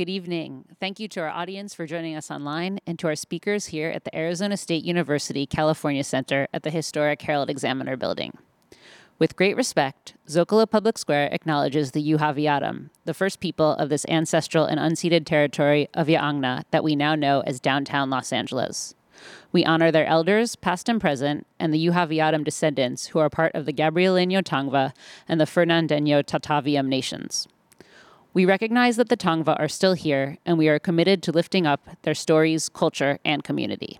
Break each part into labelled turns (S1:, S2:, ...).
S1: Good evening. Thank you to our audience for joining us online and to our speakers here at the Arizona State University California Center at the historic Herald Examiner Building. With great respect, Zocalo Public Square acknowledges the Yuhaviatum, the first people of this ancestral and unceded territory of Yaanga that we now know as downtown Los Angeles. We honor their elders, past and present, and the Yuhaviatum descendants who are part of the Gabrielino Tongva and the Fernandino Tataviam nations. We recognize that the Tongva are still here, and we are committed to lifting up their stories, culture, and community.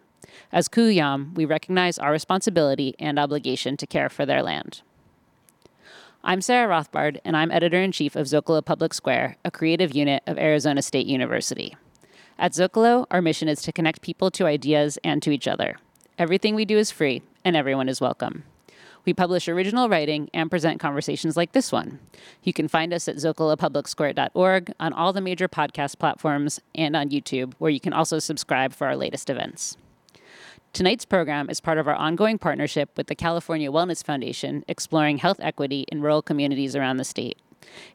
S1: As Kuyam, we recognize our responsibility and obligation to care for their land. I'm Sarah Rothbard, and I'm editor in chief of Zocalo Public Square, a creative unit of Arizona State University. At Zocalo, our mission is to connect people to ideas and to each other. Everything we do is free, and everyone is welcome. We publish original writing and present conversations like this one. You can find us at zocalopublicsquare.org on all the major podcast platforms and on YouTube, where you can also subscribe for our latest events. Tonight's program is part of our ongoing partnership with the California Wellness Foundation, exploring health equity in rural communities around the state.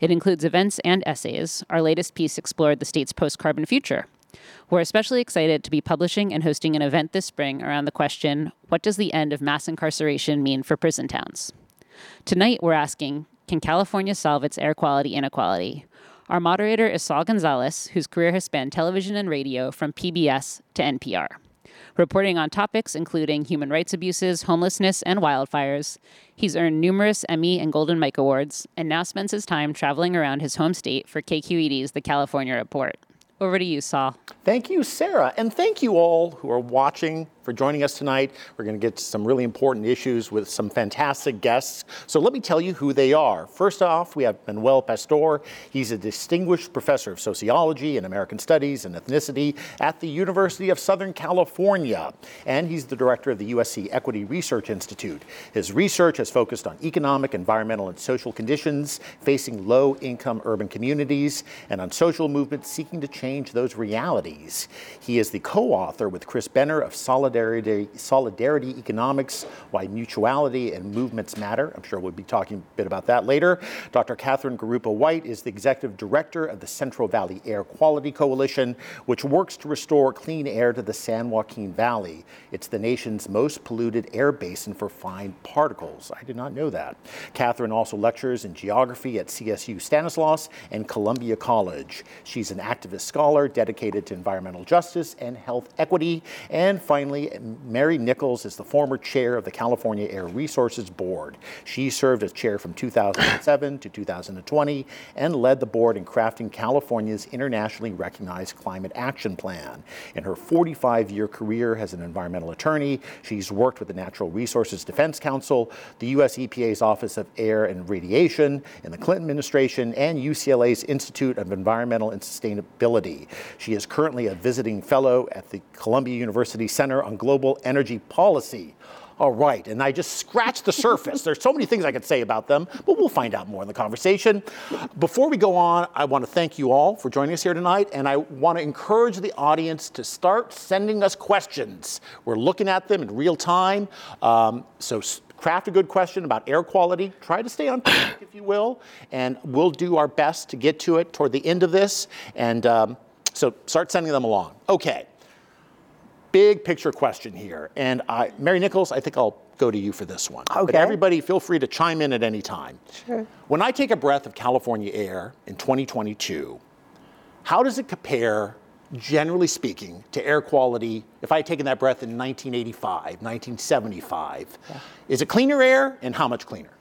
S1: It includes events and essays. Our latest piece explored the state's post carbon future. We're especially excited to be publishing and hosting an event this spring around the question what does the end of mass incarceration mean for prison towns? Tonight, we're asking can California solve its air quality inequality? Our moderator is Saul Gonzalez, whose career has spanned television and radio from PBS to NPR. Reporting on topics including human rights abuses, homelessness, and wildfires, he's earned numerous Emmy and Golden Mike Awards and now spends his time traveling around his home state for KQED's The California Report. Over to you, Saul.
S2: Thank you, Sarah. And thank you all who are watching for joining us tonight. We're going to get to some really important issues with some fantastic guests. So let me tell you who they are. First off, we have Manuel Pastor. He's a distinguished professor of sociology and American studies and ethnicity at the University of Southern California. And he's the director of the USC Equity Research Institute. His research has focused on economic, environmental, and social conditions facing low income urban communities and on social movements seeking to change those realities. He is the co author with Chris Benner of Solid solidarity, solidarity economics, why mutuality and movements matter. I'm sure we'll be talking a bit about that later. Dr. Catherine Garoupa White is the executive director of the Central Valley Air Quality Coalition, which works to restore clean air to the San Joaquin Valley. It's the nation's most polluted air basin for fine particles. I did not know that. Catherine also lectures in geography at CSU Stanislaus and Columbia College. She's an activist scholar dedicated to environmental justice and health equity. And finally, Mary Nichols is the former chair of the California Air Resources Board. She served as chair from 2007 to 2020 and led the board in crafting California's internationally recognized climate action plan. In her 45 year career as an environmental attorney, she's worked with the Natural Resources Defense Council, the U.S. EPA's Office of Air and Radiation, in the Clinton administration, and UCLA's Institute of Environmental and Sustainability. She is currently a visiting fellow at the Columbia University Center on global energy policy. All right, and I just scratched the surface. There's so many things I could say about them, but we'll find out more in the conversation. Before we go on, I want to thank you all for joining us here tonight, and I want to encourage the audience to start sending us questions. We're looking at them in real time, um, so craft a good question about air quality. Try to stay on topic, if you will, and we'll do our best to get to it toward the end of this. And um, so start sending them along. Okay big picture question here. And I, Mary Nichols, I think I'll go to you for this one.
S3: Okay.
S2: But everybody, feel free to chime in at any time.
S3: Sure.
S2: When I take a breath of California air in 2022, how does it compare, generally speaking, to air quality if I had taken that breath in 1985, 1975? Yeah. Is it cleaner air, and how much cleaner?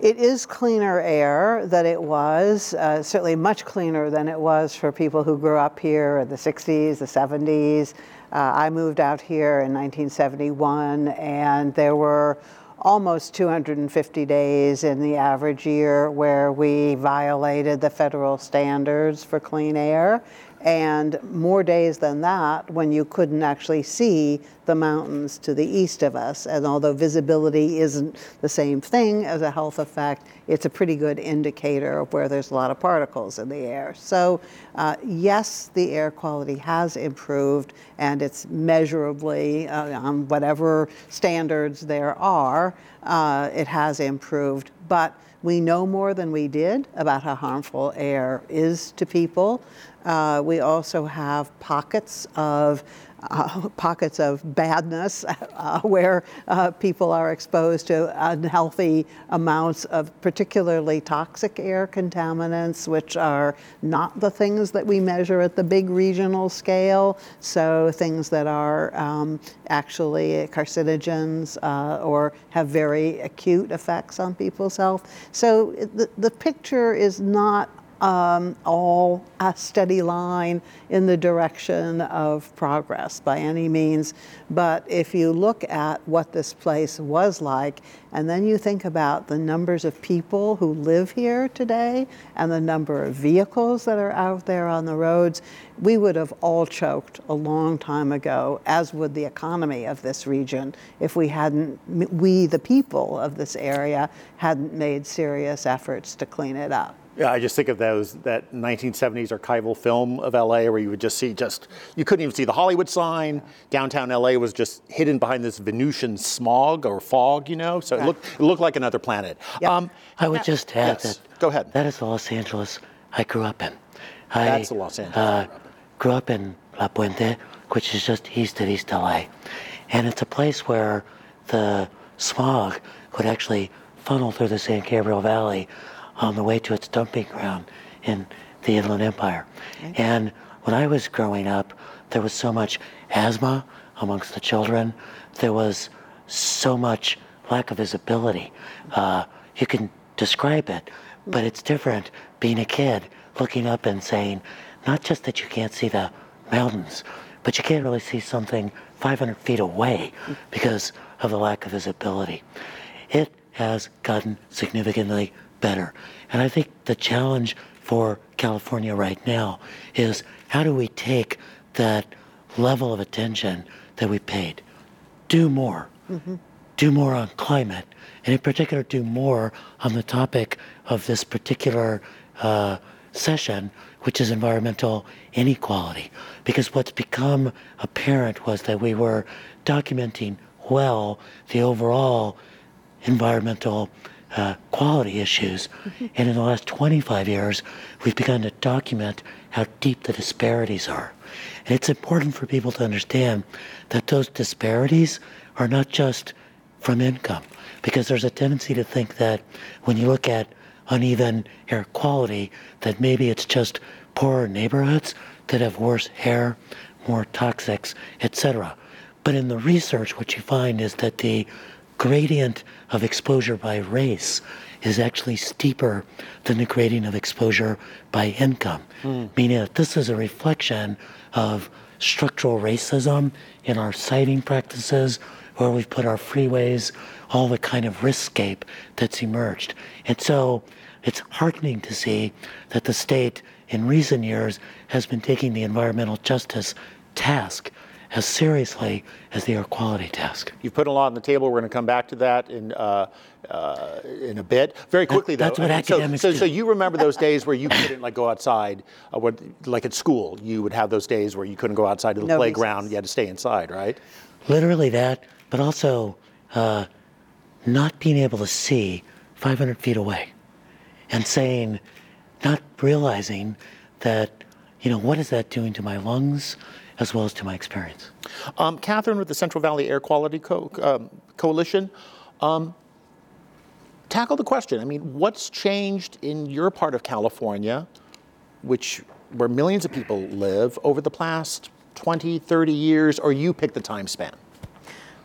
S3: It is cleaner air than it was, uh, certainly much cleaner than it was for people who grew up here in the 60s, the 70s. Uh, I moved out here in 1971, and there were almost 250 days in the average year where we violated the federal standards for clean air and more days than that when you couldn't actually see the mountains to the east of us. And although visibility isn't the same thing as a health effect, it's a pretty good indicator of where there's a lot of particles in the air. So, uh, yes, the air quality has improved and it's measurably, uh, on whatever standards there are, uh, it has improved. But we know more than we did about how harmful air is to people. Uh, we also have pockets of uh, pockets of badness uh, where uh, people are exposed to unhealthy amounts of particularly toxic air contaminants, which are not the things that we measure at the big regional scale. So, things that are um, actually carcinogens uh, or have very acute effects on people's health. So, the, the picture is not um, all a steady line in the direction of progress by any means. But if you look at what this place was like, and then you think about the numbers of people who live here today and the number of vehicles that are out there on the roads, we would have all choked a long time ago, as would the economy of this region, if we hadn't, we, the people of this area, hadn't made serious efforts to clean it up.
S2: Yeah, I just think of those that 1970s archival film of LA where you would just see just you couldn't even see the Hollywood sign. Downtown LA was just hidden behind this Venusian smog or fog, you know. So it looked it looked like another planet.
S4: Yep. Um, I would just add
S2: yes,
S4: that.
S2: Go ahead.
S4: That is the Los Angeles I grew up in.
S2: I, That's the Los Angeles. Uh,
S4: grew up in La Puente, which is just east of East LA, and it's a place where the smog would actually funnel through the San Gabriel Valley on the way to its dumping ground in the Inland Empire. Okay. And when I was growing up, there was so much asthma amongst the children. There was so much lack of visibility. Uh, you can describe it, but it's different being a kid looking up and saying, not just that you can't see the mountains, but you can't really see something 500 feet away because of the lack of visibility. It has gotten significantly better. And I think the challenge for California right now is how do we take that level of attention that we paid, do more, mm-hmm. do more on climate, and in particular, do more on the topic of this particular uh, session, which is environmental inequality. Because what's become apparent was that we were documenting well the overall environmental uh, quality issues. Mm-hmm. And in the last 25 years, we've begun to document how deep the disparities are. And it's important for people to understand that those disparities are not just from income, because there's a tendency to think that when you look at uneven air quality, that maybe it's just poorer neighborhoods that have worse air, more toxics, etc. But in the research, what you find is that the gradient of exposure by race is actually steeper than the gradient of exposure by income, mm. meaning that this is a reflection of structural racism in our siting practices, where we've put our freeways, all the kind of riskscape that's emerged. And so it's heartening to see that the state in recent years has been taking the environmental justice task as seriously as the air quality task.
S2: You've put a lot on the table. We're going to come back to that in uh, uh, in a bit. Very quickly,
S4: that,
S2: though.
S4: That's what academics
S2: so,
S4: do.
S2: So, you remember those days where you couldn't like go outside, uh, where, like at school, you would have those days where you couldn't go outside to the
S3: no
S2: playground. You had to stay inside, right?
S4: Literally that, but also uh, not being able to see 500 feet away, and saying, not realizing that, you know, what is that doing to my lungs? As well as to my experience.
S2: Um, Catherine with the Central Valley Air Quality Co- um, Coalition, um, tackle the question. I mean, what's changed in your part of California, which where millions of people live, over the past 20, 30 years, or you pick the time span?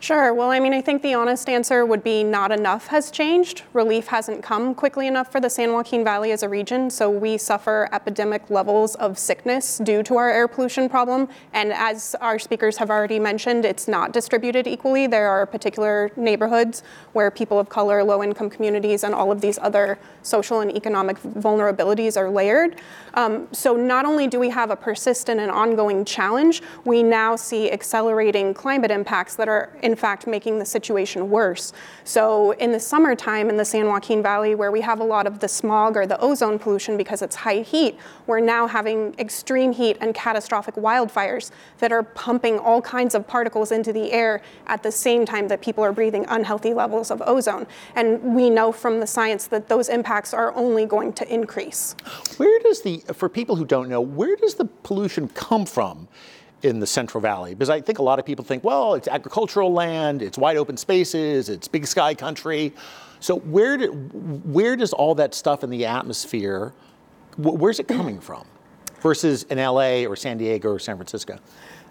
S5: Sure. Well, I mean, I think the honest answer would be not enough has changed. Relief hasn't come quickly enough for the San Joaquin Valley as a region, so we suffer epidemic levels of sickness due to our air pollution problem. And as our speakers have already mentioned, it's not distributed equally. There are particular neighborhoods where people of color, low income communities, and all of these other social and economic vulnerabilities are layered. Um, so not only do we have a persistent and ongoing challenge, we now see accelerating climate impacts that are in fact making the situation worse. So in the summertime in the San Joaquin Valley, where we have a lot of the smog or the ozone pollution because it's high heat, we're now having extreme heat and catastrophic wildfires that are pumping all kinds of particles into the air at the same time that people are breathing unhealthy levels of ozone. And we know from the science that those impacts are only going to increase.
S2: Where does the, for people who don't know, where does the pollution come from? In the Central Valley? Because I think a lot of people think, well, it's agricultural land, it's wide open spaces, it's big sky country. So where where does all that stuff in the atmosphere, where's it coming from versus in LA or San Diego or San Francisco?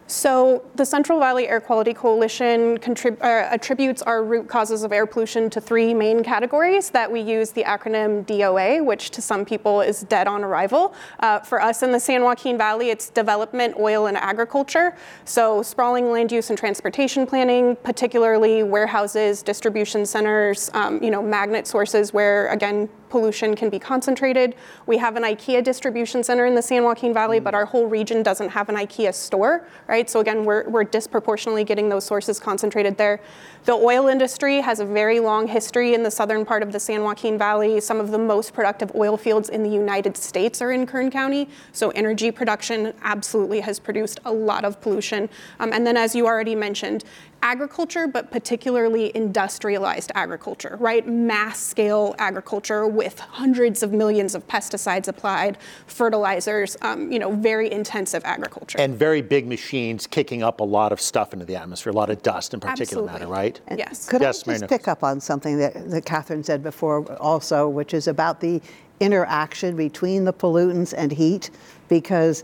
S5: So the Central Valley Air Quality Coalition contrib- uh, attributes our root causes of air pollution to three main categories that we use the acronym DOA, which to some people is dead on arrival. Uh, for us in the San Joaquin Valley, it's development, oil, and agriculture. So sprawling land use and transportation planning, particularly warehouses, distribution centers, um, you know, magnet sources where again pollution can be concentrated. We have an IKEA distribution center in the San Joaquin Valley, mm. but our whole region doesn't have an IKEA store, right? So again, we're, we're disproportionately getting those sources concentrated there. The oil industry has a very long history in the southern part of the San Joaquin Valley. Some of the most productive oil fields in the United States are in Kern County. So energy production absolutely has produced a lot of pollution. Um, and then as you already mentioned, agriculture, but particularly industrialized agriculture, right? Mass scale agriculture with hundreds of millions of pesticides applied, fertilizers, um, you know, very intensive agriculture.
S2: And very big machines kicking up a lot of stuff into the atmosphere, a lot of dust in particular matter, right?
S3: And
S5: yes.
S3: Could
S2: yes,
S3: I just pick up on something that, that Catherine said before also, which is about the interaction between the pollutants and heat because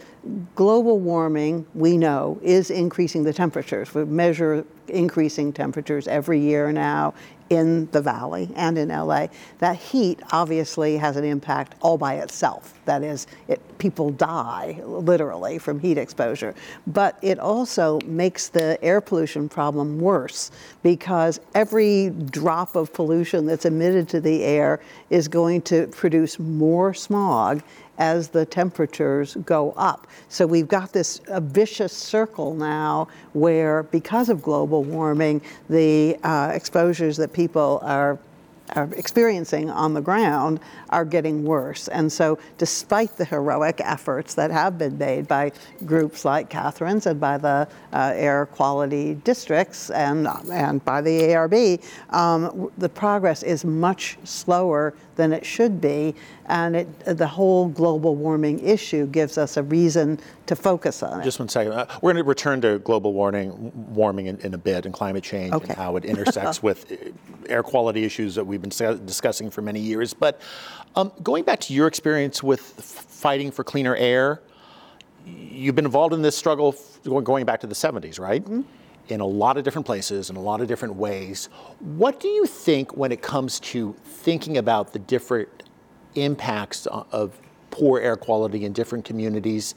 S3: global warming, we know, is increasing the temperatures. We measure increasing temperatures every year now in the valley and in LA. That heat obviously has an impact all by itself. That is, it, people die literally from heat exposure. But it also makes the air pollution problem worse because every drop of pollution that's emitted to the air is going to produce more smog as the temperatures go up. So we've got this vicious circle now where, because of global warming, the uh, exposures that people are are experiencing on the ground are getting worse. And so, despite the heroic efforts that have been made by groups like Catherine's and by the uh, air quality districts and, and by the ARB, um, the progress is much slower than it should be. And it, the whole global warming issue gives us a reason to focus on it.
S2: Just one second. Uh, we're going to return to global warming, warming in, in a bit and climate change
S3: okay.
S2: and how it intersects with uh, air quality issues that we've been discussing for many years. But um, going back to your experience with fighting for cleaner air, you've been involved in this struggle going back to the 70s, right? Mm-hmm. In a lot of different places, in a lot of different ways. What do you think when it comes to thinking about the different impacts of poor air quality in different communities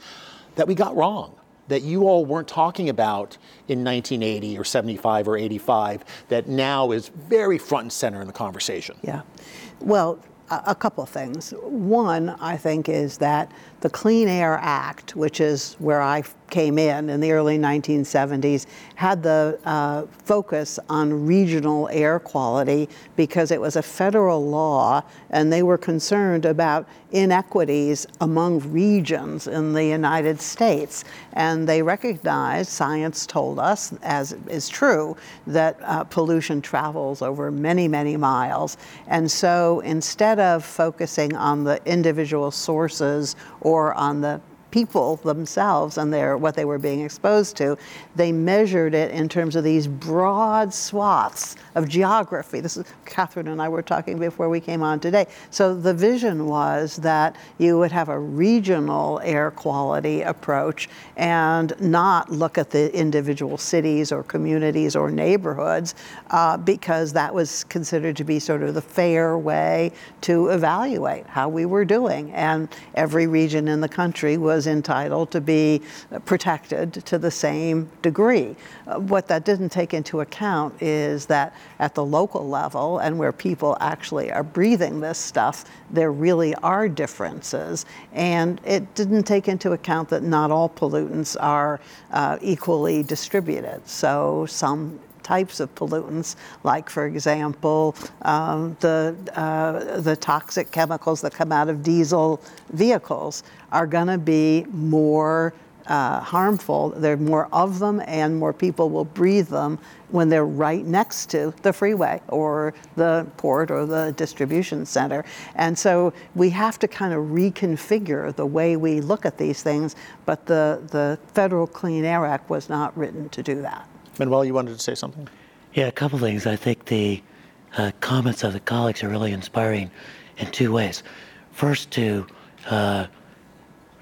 S2: that we got wrong? that you all weren't talking about in 1980 or 75 or 85 that now is very front and center in the conversation?
S3: Yeah. Well, a couple of things. One, I think, is that the Clean Air Act, which is where I came in in the early 1970s, had the uh, focus on regional air quality because it was a federal law and they were concerned about inequities among regions in the United States. And they recognized, science told us, as is true, that uh, pollution travels over many, many miles. And so instead of focusing on the individual sources or on the people themselves and their what they were being exposed to, they measured it in terms of these broad swaths of geography. This is Catherine and I were talking before we came on today. So the vision was that you would have a regional air quality approach and not look at the individual cities or communities or neighborhoods uh, because that was considered to be sort of the fair way to evaluate how we were doing. And every region in the country was entitled to be protected to the same degree. Uh, what that didn't take into account is that at the local level and where people actually are breathing this stuff, there really are differences. And it didn't take into account that not all pollutants are uh, equally distributed. So some types of pollutants, like, for example, um, the, uh, the toxic chemicals that come out of diesel vehicles, are going to be more uh, harmful. There are more of them, and more people will breathe them when they're right next to the freeway or the port or the distribution center. And so we have to kind of reconfigure the way we look at these things, but the, the Federal Clean Air Act was not written to do that.
S2: Manuel, you wanted to say something?
S4: Yeah, a couple things. I think the uh, comments of the colleagues are really inspiring in two ways. First, to uh,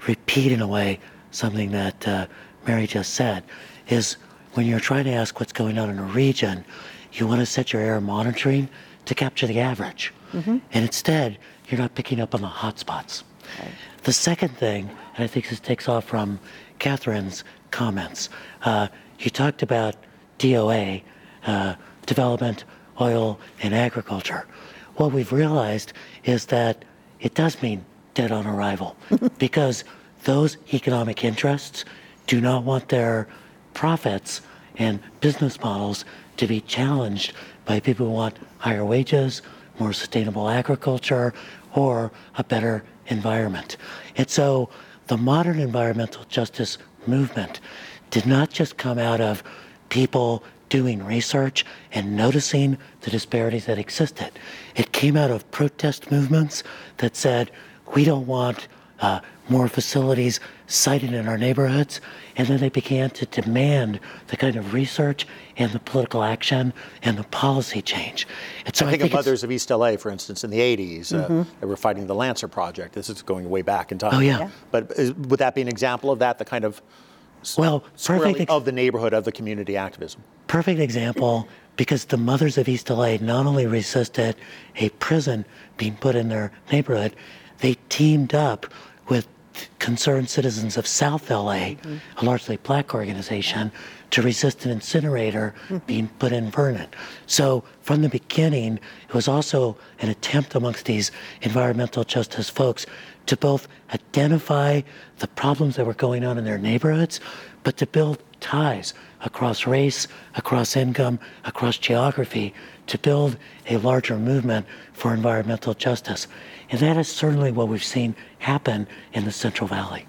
S4: repeat in a way something that uh, Mary just said is when you're trying to ask what's going on in a region, you want to set your air monitoring to capture the average. Mm-hmm. And instead, you're not picking up on the hotspots. Right. The second thing, and I think this takes off from Catherine's comments, uh, you talked about DOA, uh, development, oil, and agriculture. What we've realized is that it does mean dead on arrival because those economic interests do not want their profits and business models to be challenged by people who want higher wages, more sustainable agriculture, or a better environment. And so the modern environmental justice movement did not just come out of people doing research and noticing the disparities that existed. It came out of protest movements that said, we don't want uh, more facilities sited in our neighborhoods, and then they began to demand the kind of research and the political action and the policy change.
S2: And so I think, I think of Mothers of East LA, for instance, in the 80s, uh, mm-hmm. uh, they were fighting the Lancer Project. This is going way back in time.
S4: Oh, yeah. yeah.
S2: But is, would that be an example of that, the kind of
S4: well, perfect
S2: ex- of the neighborhood, of the community activism?
S4: Perfect example because the Mothers of East LA not only resisted a prison being put in their neighborhood, they teamed up with concerned citizens of South LA, mm-hmm. a largely black organization, to resist an incinerator mm-hmm. being put in Vernon. So from the beginning, it was also an attempt amongst these environmental justice folks to both identify the problems that were going on in their neighborhoods, but to build ties across race, across income, across geography, to build a larger movement for environmental justice. And that is certainly what we've seen happen in the Central Valley.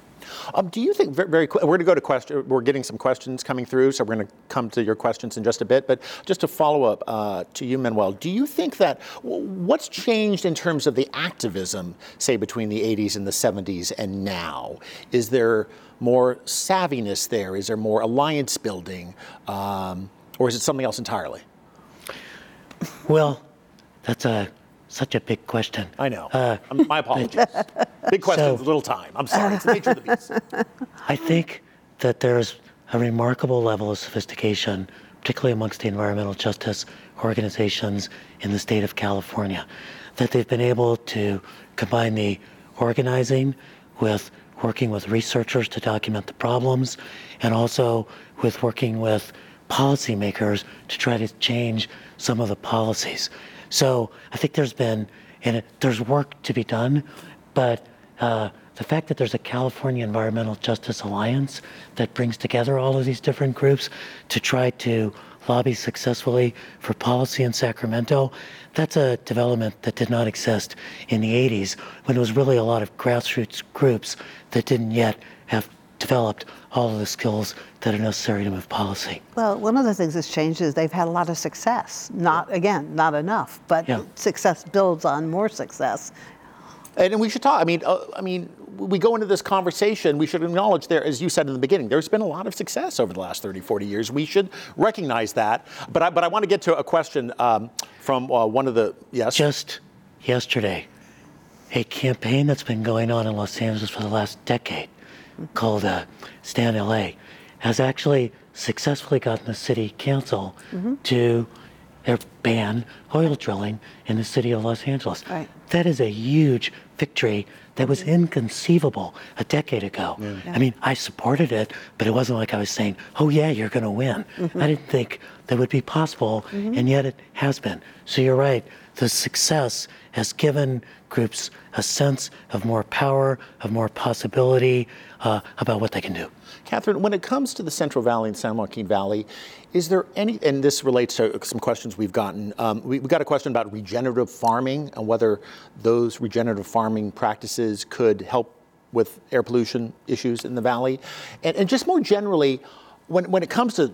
S2: Um, do you think very, very we're going to go to question? We're getting some questions coming through, so we're going to come to your questions in just a bit. But just to follow up uh, to you, Manuel, do you think that what's changed in terms of the activism, say between the 80s and the 70s and now? Is there more savviness there? Is there more alliance building, um, or is it something else entirely?
S4: Well, that's a such a big question.
S2: I know. Uh, My apologies. big question, so, little time. I'm sorry. It's the nature of the beast.
S4: I think that there's a remarkable level of sophistication, particularly amongst the environmental justice organizations in the state of California, that they've been able to combine the organizing with working with researchers to document the problems and also with working with policymakers to try to change some of the policies. So I think there's been, and it, there's work to be done, but uh, the fact that there's a California Environmental Justice Alliance that brings together all of these different groups to try to lobby successfully for policy in Sacramento, that's a development that did not exist in the 80s when it was really a lot of grassroots groups that didn't yet have developed all of the skills that are necessary to move policy.
S3: Well, one of the things that's changed is they've had a lot of success. Not, again, not enough, but yeah. success builds on more success.
S2: And we should talk. I mean, uh, I mean, we go into this conversation. We should acknowledge there, as you said in the beginning, there's been a lot of success over the last 30, 40 years. We should recognize that. But I, but I want to get to a question um, from uh, one of the yes.
S4: Just yesterday, a campaign that's been going on in Los Angeles for the last decade called uh, Stand LA has actually successfully gotten the city council mm-hmm. to ban oil drilling in the city of Los Angeles.
S3: Right.
S4: That is a huge victory that was inconceivable a decade ago. Yeah. I mean, I supported it, but it wasn't like I was saying, oh, yeah, you're going to win. Mm-hmm. I didn't think that would be possible, and yet it has been. So you're right. The success has given groups a sense of more power, of more possibility uh, about what they can do.
S2: Catherine, when it comes to the Central Valley and San Joaquin Valley, is there any, and this relates to some questions we've gotten. Um, we, we got a question about regenerative farming and whether those regenerative farming practices could help with air pollution issues in the valley. And, and just more generally, when, when it comes to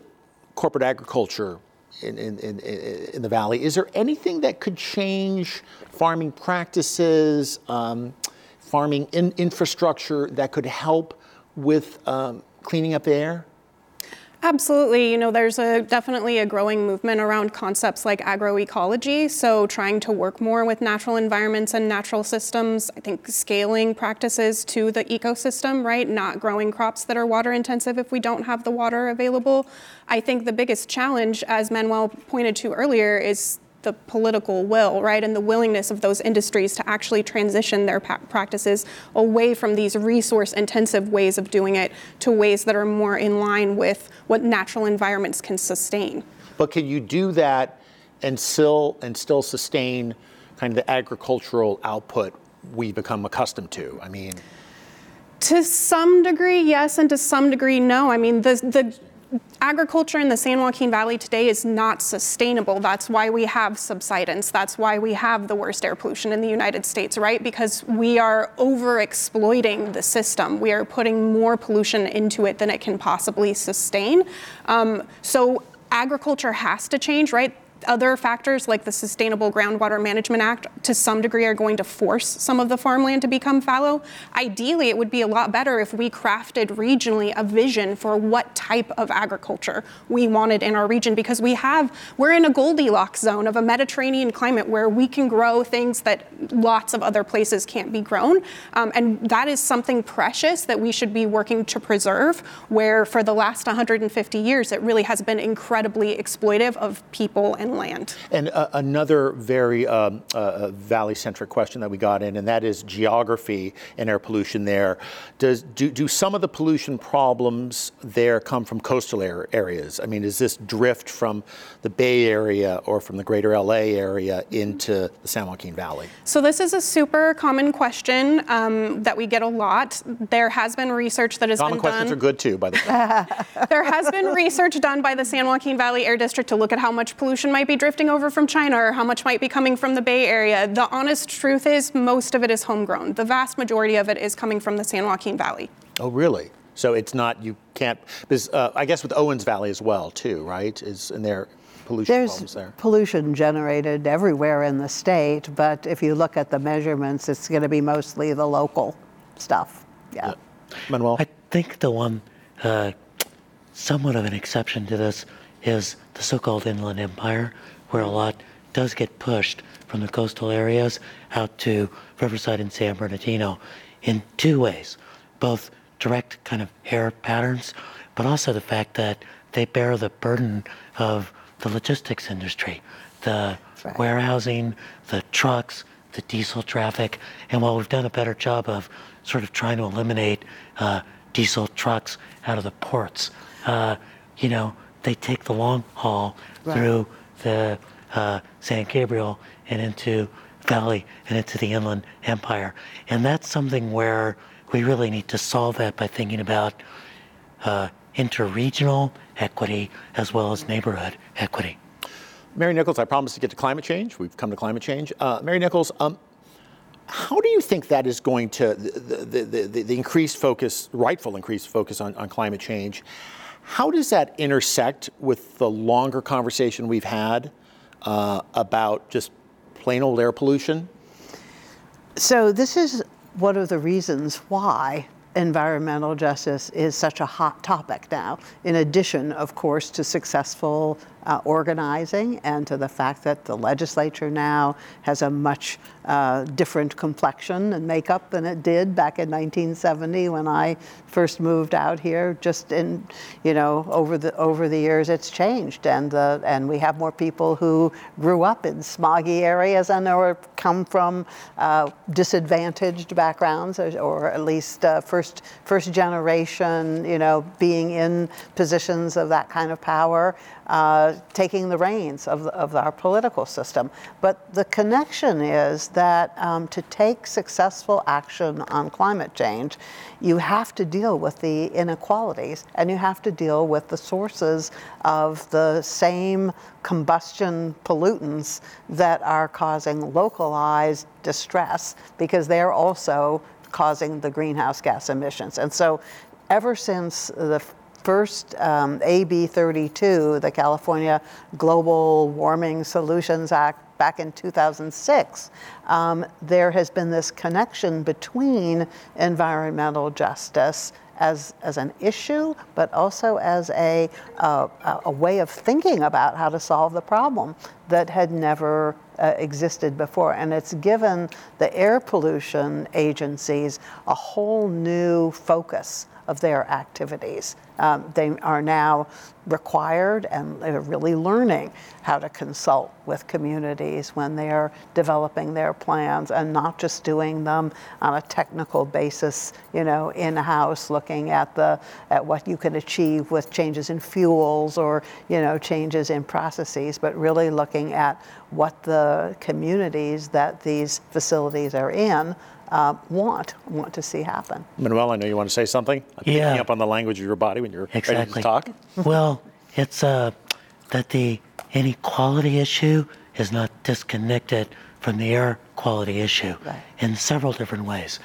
S2: corporate agriculture in, in, in, in the valley, is there anything that could change farming practices, um, farming in, infrastructure that could help with um, cleaning up the air?
S5: Absolutely. You know, there's a definitely a growing movement around concepts like agroecology. So, trying to work more with natural environments and natural systems. I think scaling practices to the ecosystem, right? Not growing crops that are water intensive if we don't have the water available. I think the biggest challenge, as Manuel pointed to earlier, is the political will, right, and the willingness of those industries to actually transition their pa- practices away from these resource intensive ways of doing it to ways that are more in line with what natural environments can sustain.
S2: But can you do that and still and still sustain kind of the agricultural output we become accustomed to? I mean,
S5: to some degree, yes, and to some degree, no. I mean, the the agriculture in the San Joaquin Valley today is not sustainable. That's why we have subsidence. That's why we have the worst air pollution in the United States, right? Because we are over exploiting the system. We are putting more pollution into it than it can possibly sustain. Um, so agriculture has to change, right? Other factors like the Sustainable Groundwater Management Act to some degree are going to force some of the farmland to become fallow. Ideally, it would be a lot better if we crafted regionally a vision for what type of agriculture we wanted in our region because we have, we're in a Goldilocks zone of a Mediterranean climate where we can grow things that lots of other places can't be grown. Um, and that is something precious that we should be working to preserve, where for the last 150 years, it really has been incredibly exploitive of people and land.
S2: And uh, another very um, uh, uh, valley centric question that we got in, and that is geography and air pollution there. Does, do, do some of the pollution problems there come from coastal areas? I mean, is this drift from the Bay Area or from the greater LA area into the San Joaquin Valley?
S5: So, this is a super common question um, that we get a lot. There has been research that has
S2: common
S5: been
S2: questions
S5: done.
S2: are good too, by the way.
S5: there has been research done by the San Joaquin Valley Air District to look at how much pollution might might be drifting over from China or how much might be coming from the Bay Area. The honest truth is, most of it is homegrown. The vast majority of it is coming from the San Joaquin Valley.
S2: Oh, really? So it's not, you can't, because uh, I guess with Owens Valley as well, too, right? Is in there pollution
S3: There's
S2: problems there?
S3: pollution generated everywhere in the state, but if you look at the measurements, it's going to be mostly the local stuff. Yeah.
S2: yeah. Manuel?
S4: I think the one uh, somewhat of an exception to this is the so-called Inland Empire, where a lot does get pushed from the coastal areas out to Riverside and San Bernardino in two ways, both direct kind of air patterns, but also the fact that they bear the burden of the logistics industry, the right. warehousing, the trucks, the diesel traffic. And while we've done a better job of sort of trying to eliminate uh, diesel trucks out of the ports, uh, you know, they take the long haul right. through the uh, San Gabriel and into Valley and into the Inland Empire. And that's something where we really need to solve that by thinking about uh, interregional equity as well as neighborhood equity.
S2: Mary Nichols, I promised to get to climate change. We've come to climate change. Uh, Mary Nichols, um, how do you think that is going to, the, the, the, the increased focus, rightful increased focus on, on climate change, how does that intersect with the longer conversation we've had uh, about just plain old air pollution?
S3: So, this is one of the reasons why environmental justice is such a hot topic now, in addition, of course, to successful uh, organizing and to the fact that the legislature now has a much uh, different complexion and makeup than it did back in 1970 when I first moved out here. Just in, you know, over the over the years, it's changed, and and we have more people who grew up in smoggy areas and or come from uh, disadvantaged backgrounds, or, or at least uh, first first generation, you know, being in positions of that kind of power. Uh, taking the reins of, of our political system. But the connection is that um, to take successful action on climate change, you have to deal with the inequalities and you have to deal with the sources of the same combustion pollutants that are causing localized distress because they're also causing the greenhouse gas emissions. And so, ever since the first um, AB 32, the California Global Warming Solutions Act, back in 2006, um, there has been this connection between environmental justice as, as an issue, but also as a, uh, a way of thinking about how to solve the problem that had never uh, existed before. And it's given the air pollution agencies a whole new focus of their activities. Um, they are now required and they're really learning how to consult with communities when they are developing their plans and not just doing them on a technical basis, you know, in-house looking at the at what you can achieve with changes in fuels or, you know, changes in processes, but really looking at what the communities that these facilities are in uh, want want to see happen.
S2: Manuel, I know you want to say something. I'm
S4: yeah.
S2: Picking up on the language of your body when you're
S4: exactly.
S2: ready to talk.
S4: well, it's uh, that the inequality issue is not disconnected from the air quality issue
S3: right.
S4: in several different ways.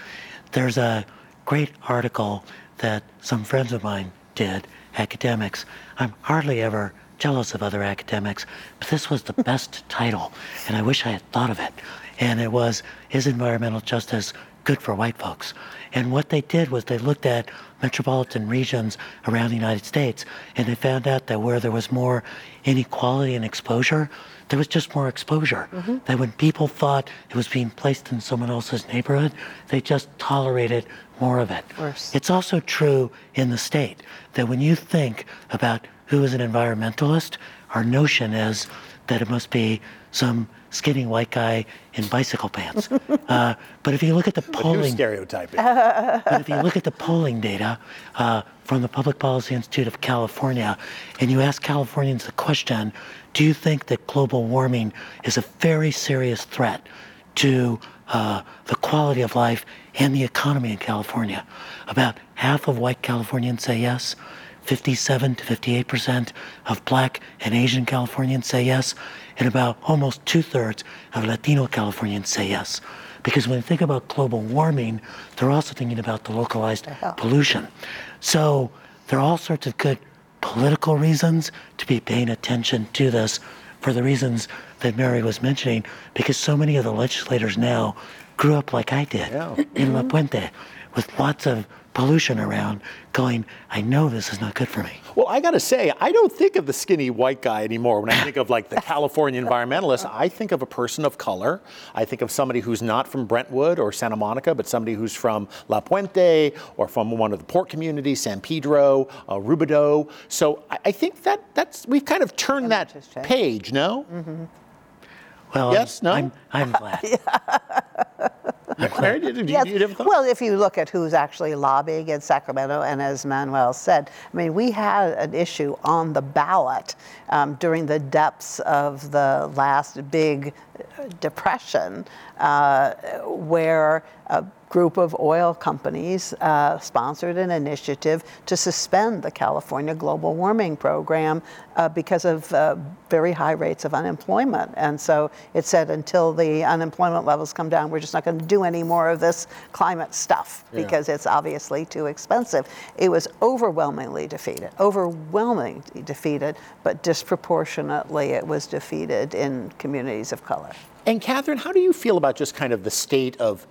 S4: There's a great article that some friends of mine did, academics. I'm hardly ever jealous of other academics, but this was the best title, and I wish I had thought of it and it was is environmental justice good for white folks? And what they did was they looked at metropolitan regions around the United States and they found out that where there was more inequality and exposure, there was just more exposure. Mm-hmm. That when people thought it was being placed in someone else's neighborhood, they just tolerated more of it.
S3: Worse.
S4: It's also true in the state that when you think about who is an environmentalist, our notion is that it must be some skinny white guy in bicycle pants. Uh, but if you look at the polling,
S2: stereotyping.
S4: but if you look at the polling data uh, from the Public Policy Institute of California, and you ask Californians the question, do you think that global warming is a very serious threat to uh, the quality of life and the economy in California? About half of white Californians say yes. 57 to 58 percent of black and Asian Californians say yes, and about almost two thirds of Latino Californians say yes. Because when they think about global warming, they're also thinking about the localized pollution. So there are all sorts of good political reasons to be paying attention to this for the reasons that Mary was mentioning, because so many of the legislators now grew up like I did
S2: yeah.
S4: in La Puente with lots of pollution around going, I know this is not good for me.
S2: Well, I got to say, I don't think of the skinny white guy anymore. When I think of like the California environmentalist, I think of a person of color. I think of somebody who's not from Brentwood or Santa Monica, but somebody who's from La Puente or from one of the port communities, San Pedro, uh, Rubidoux. So I, I, think that that's we've kind of turned that page, no?
S3: Mm-hmm.
S4: Well,
S2: yes,
S4: I'm,
S2: no,
S4: I'm, I'm glad.
S2: Mary, did, did,
S3: yes.
S2: you, you
S3: well, if you look at who's actually lobbying in Sacramento, and as Manuel said, I mean, we had an issue on the ballot um, during the depths of the last big depression, uh, where a group of oil companies uh, sponsored an initiative to suspend the California Global Warming Program uh, because of uh, very high rates of unemployment. And so it said until the unemployment levels come down, we're just not going to do any more of this climate stuff because yeah. it's obviously too expensive. It was overwhelmingly defeated, overwhelmingly defeated, but disproportionately it was defeated in communities of color.
S2: And Catherine, how do you feel about just kind of the state of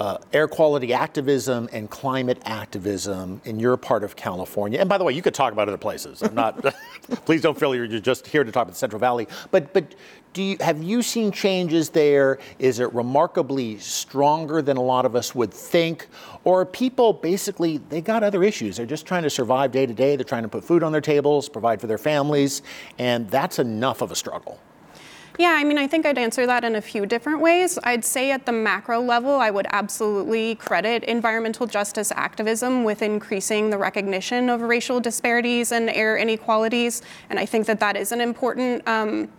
S2: uh, air quality activism and climate activism in your part of California. And by the way, you could talk about other places. I'm not. please don't feel you're just here to talk about the Central Valley. But but do you, have you seen changes there? Is it remarkably stronger than a lot of us would think? Or people basically, they got other issues. They're just trying to survive day to day. They're trying to put food on their tables, provide for their families, and that's enough of a struggle.
S5: Yeah, I mean, I think I'd answer that in a few different ways. I'd say at the macro level, I would absolutely credit environmental justice activism with increasing the recognition of racial disparities and air inequalities. And I think that that is an important um,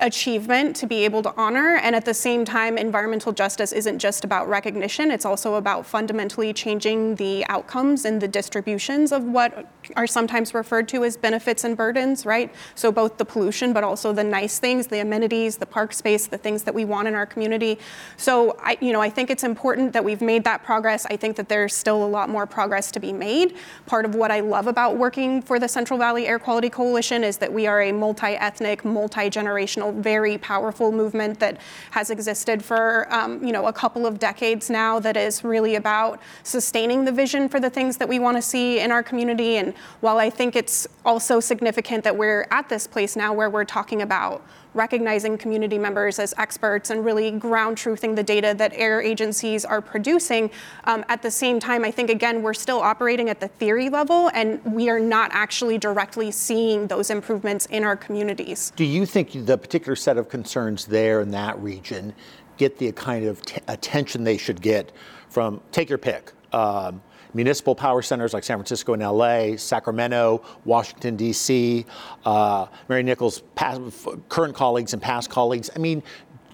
S5: achievement to be able to honor. And at the same time, environmental justice isn't just about recognition, it's also about fundamentally changing the outcomes and the distributions of what are sometimes referred to as benefits and burdens, right? So both the pollution, but also the nice things, the amenities, the park space, the things that we want in our community. So I, you know, I think it's important that we've made that progress. I think that there's still a lot more progress to be made. Part of what I love about working for the Central Valley Air Quality Coalition is that we are a multi-ethnic, multi-generational very powerful movement that has existed for um, you know a couple of decades now. That is really about sustaining the vision for the things that we want to see in our community. And while I think it's also significant that we're at this place now where we're talking about recognizing community members as experts and really ground truthing the data that air agencies are producing. Um, at the same time, I think, again, we're still operating at the theory level and we are not actually directly seeing those improvements in our communities.
S2: Do you think the particular set of concerns there in that region get the kind of t- attention they should get from, take your pick? Um, municipal power centers like San Francisco and LA, Sacramento, Washington, D.C., uh, Mary Nichols' past, current colleagues and past colleagues. I mean,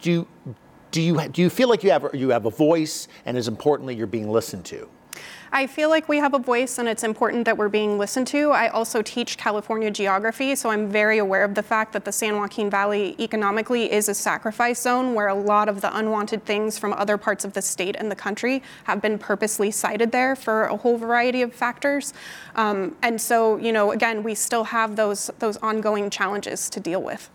S2: do, do, you, do you feel like you have, you have a voice and as importantly, you're being listened to?
S5: I feel like we have a voice and it's important that we're being listened to. I also teach California geography, so I'm very aware of the fact that the San Joaquin Valley economically is a sacrifice zone where a lot of the unwanted things from other parts of the state and the country have been purposely sited there for a whole variety of factors. Um, and so, you know, again, we still have those, those ongoing challenges to deal with.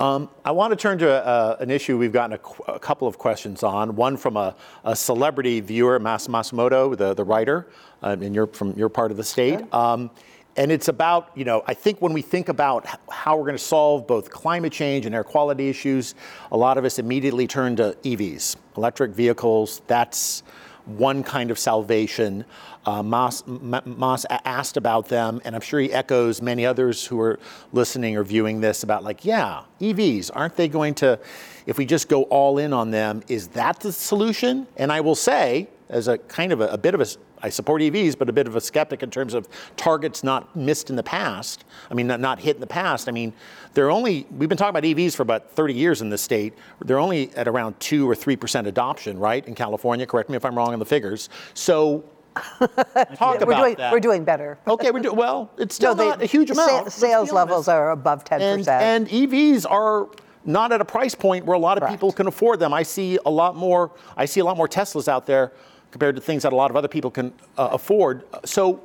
S2: Um, I want to turn to a, an issue we've gotten a, qu- a, couple of questions on. One from a, a celebrity viewer, Mas Masumoto, the, the writer, uh, in your, from your part of the state. Um, and it's about, you know, I think when we think about how we're going to solve both climate change and air quality issues, a lot of us immediately turn to EVs, electric vehicles. That's one kind of salvation. Uh, Mas, Mas asked about them, and I'm sure he echoes many others who are listening or viewing this about, like, yeah, EVs, aren't they going to, if we just go all in on them, is that the solution? And I will say, as a kind of a, a bit of a I support EVs, but a bit of a skeptic in terms of targets not missed in the past. I mean, not, not hit in the past. I mean, they're only, we've been talking about EVs for about 30 years in this state. They're only at around 2 or 3% adoption, right, in California. Correct me if I'm wrong on the figures. So, talk
S3: we're
S2: about
S3: doing,
S2: that.
S3: We're doing better.
S2: Okay, we're doing, well, it's still
S3: No, they-
S2: not a huge amount. let's
S3: Sales levels are above 10%.
S2: And, and EVs are not at a price point where a lot of
S3: Correct.
S2: people can afford them. I see a lot more. I see a lot more Teslas out there compared to things that a lot of other people can uh, afford. So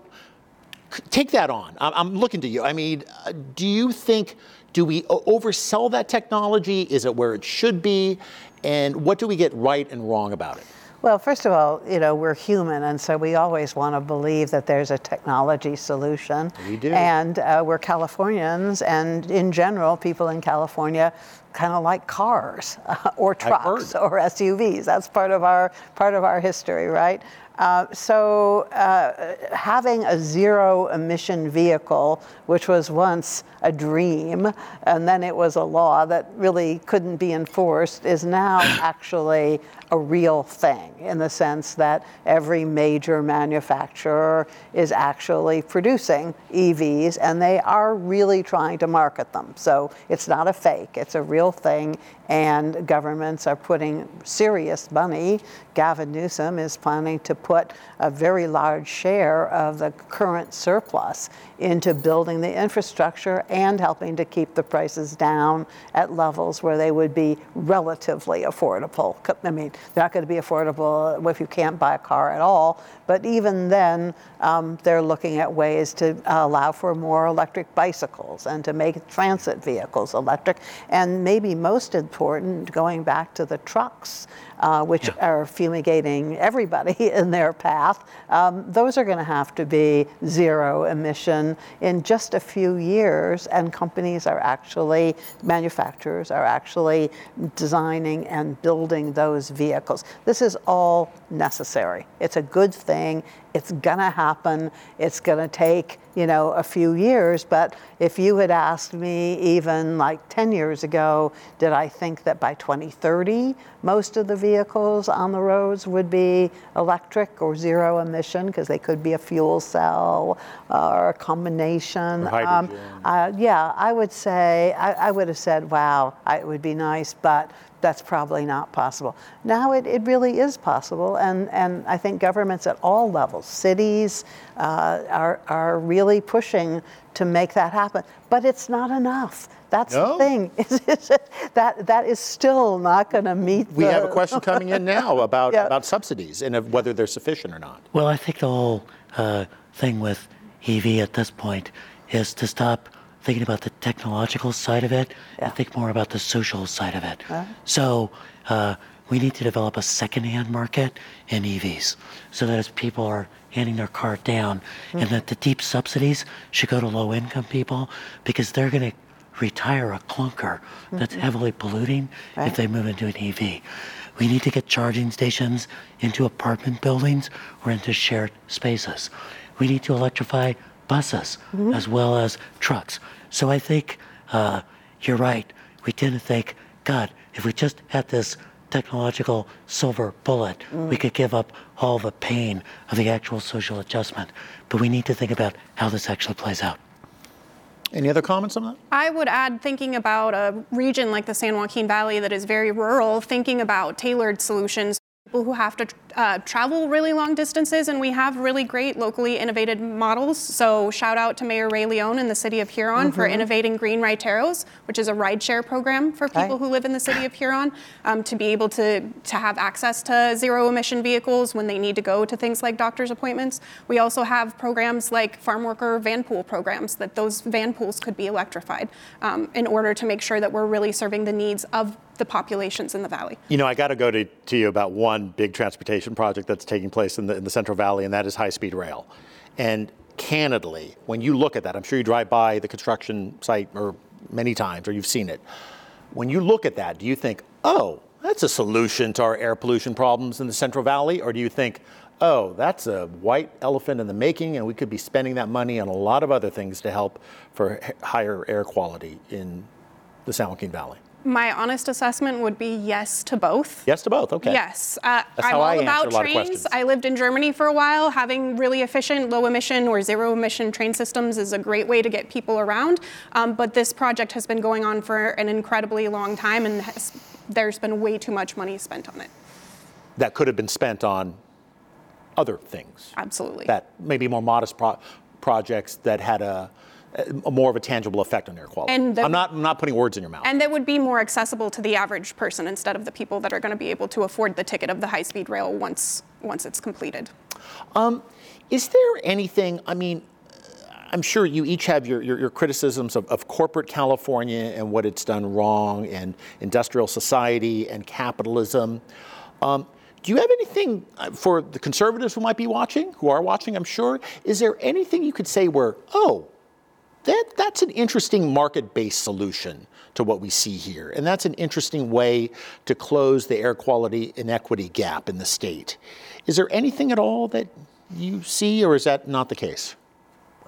S2: take that on. I'm, I'm looking to you. I mean, uh, do you think do we oversell that technology? Is it where it should be? And what do we get right and wrong about it?
S3: Well, first of all, you know, we're human, and so we always want to believe that there's a technology solution.
S2: We do.
S3: And uh, we're Californians, and in general, people in California kind of like cars or trucks or SUVs. That's part of our part of our history, right? Uh, so uh, having a zero emission vehicle, which was once a dream, and then it was a law that really couldn't be enforced, is now actually a real thing in the sense that every major manufacturer is actually producing EVs and they are really trying to market them. So it's not a fake, it's a real thing, and governments are putting serious money. Gavin Newsom is planning to put a very large share of the current surplus into building the infrastructure and helping to keep the prices down at levels where they would be relatively affordable. I mean, they're not going to be affordable if you can't buy a car at all, but even then, um, they're looking at ways to allow for more electric bicycles and to make transit vehicles electric. And maybe most important, going back to the trucks, uh, which are fumigating everybody in their path, um, those are going to have to be zero emission in just a few years. And companies are actually, manufacturers are actually designing and building those vehicles. This is all necessary. It's a good thing. It's going to happen. It's going to take, you know, a few years. But if you had asked me even like 10 years ago, did I think that by 2030, most of the vehicles on the roads would be electric or zero emission because they could be a fuel cell uh, or a combination?
S2: Or
S3: Um, uh, yeah, I would say, I, I would have said, wow, I, it would be nice, but that's probably not possible. Now it, it really is possible, and, and I think governments at all levels, cities, uh, are, are really pushing to make that happen. But it's not enough. That's
S2: No?
S3: the thing. Is, is that, that is still not going to meet
S2: We
S3: the,
S2: have a question coming in now about,
S3: Yeah.
S2: about subsidies and of whether they're sufficient or not.
S4: Well, I think the whole uh, thing with EV at this point is to stop thinking about the technological side of it
S3: Yeah.
S4: and think more about the social side of it. So uh, we need to develop a secondhand market in EVs so that as people are handing their car down, hmm. and that the deep subsidies should go to low income people because they're going to retire a clunker that's mm-hmm. heavily polluting
S3: Right.
S4: if they move into an EV. We need to get charging stations into apartment buildings or into shared spaces. We need to electrify buses mm-hmm. as well as trucks. So I think uh, you're right. We tend to think, God, if we just had this technological silver bullet, we could give up all the pain of the actual social adjustment. But we need to think about how this actually plays out.
S2: Any other comments on that?
S5: I would add thinking about a region like the San Joaquin Valley that is very rural, thinking about tailored solutions. People who have to uh, travel really long distances, and we have really great locally innovated models. So, shout out to Mayor Rey León in the city of Huron for innovating Green Raiteros, which is a rideshare program for people
S3: Okay.
S5: who live in the city of Huron, um, to be able to, to have access to zero emission vehicles when they need to go to things like doctor's appointments. We also have programs like farm worker van pool programs that those van pools could be electrified um, in order to make sure that we're really serving the needs of the populations in the valley.
S2: You know, I got to go to, to you about one big transportation project that's taking place in the, in the Central Valley, and that is high speed rail. And candidly, when you look at that, I'm sure you drive by the construction site or many times, or you've seen it. When you look at that, do you think, oh, that's a solution to our air pollution problems in the Central Valley? Or do you think, oh, that's a white elephant in the making, and we could be spending that money on a lot of other things to help for higher air quality in the San Joaquin Valley?
S5: My honest assessment would be yes to both.
S2: Yes to both. Okay.
S5: Yes, uh,
S2: That's
S5: I'm
S2: how
S5: all
S2: I answer
S5: about
S2: a lot of
S5: trains.
S2: questions.
S5: I lived in Germany for a while. Having really efficient, low emission or zero emission train systems is a great way to get people around. Um, but this project has been going on for an incredibly long time, and has, there's been way too much money spent on it.
S2: that could have been spent on other things
S5: Absolutely.
S2: that maybe more modest pro- projects that had a more of a tangible effect on air quality.
S5: And the-
S2: I'm not I'm not putting words in your mouth.
S5: and that would be more accessible to the average person instead of the people that are going to be able to afford the ticket of the high speed rail once once it's completed.
S2: Is there anything, I mean, I'm sure you each have your, your, your criticisms of, of corporate California and what it's done wrong, and industrial society and capitalism. Um, do you have anything uh, for the conservatives who might be watching, who are watching, I'm sure? Is there anything you could say where, oh, that, that's an interesting market based solution to what we see here. And that's an interesting way to close the air quality inequity gap in the state. Is there anything at all that you see, or is that not the case?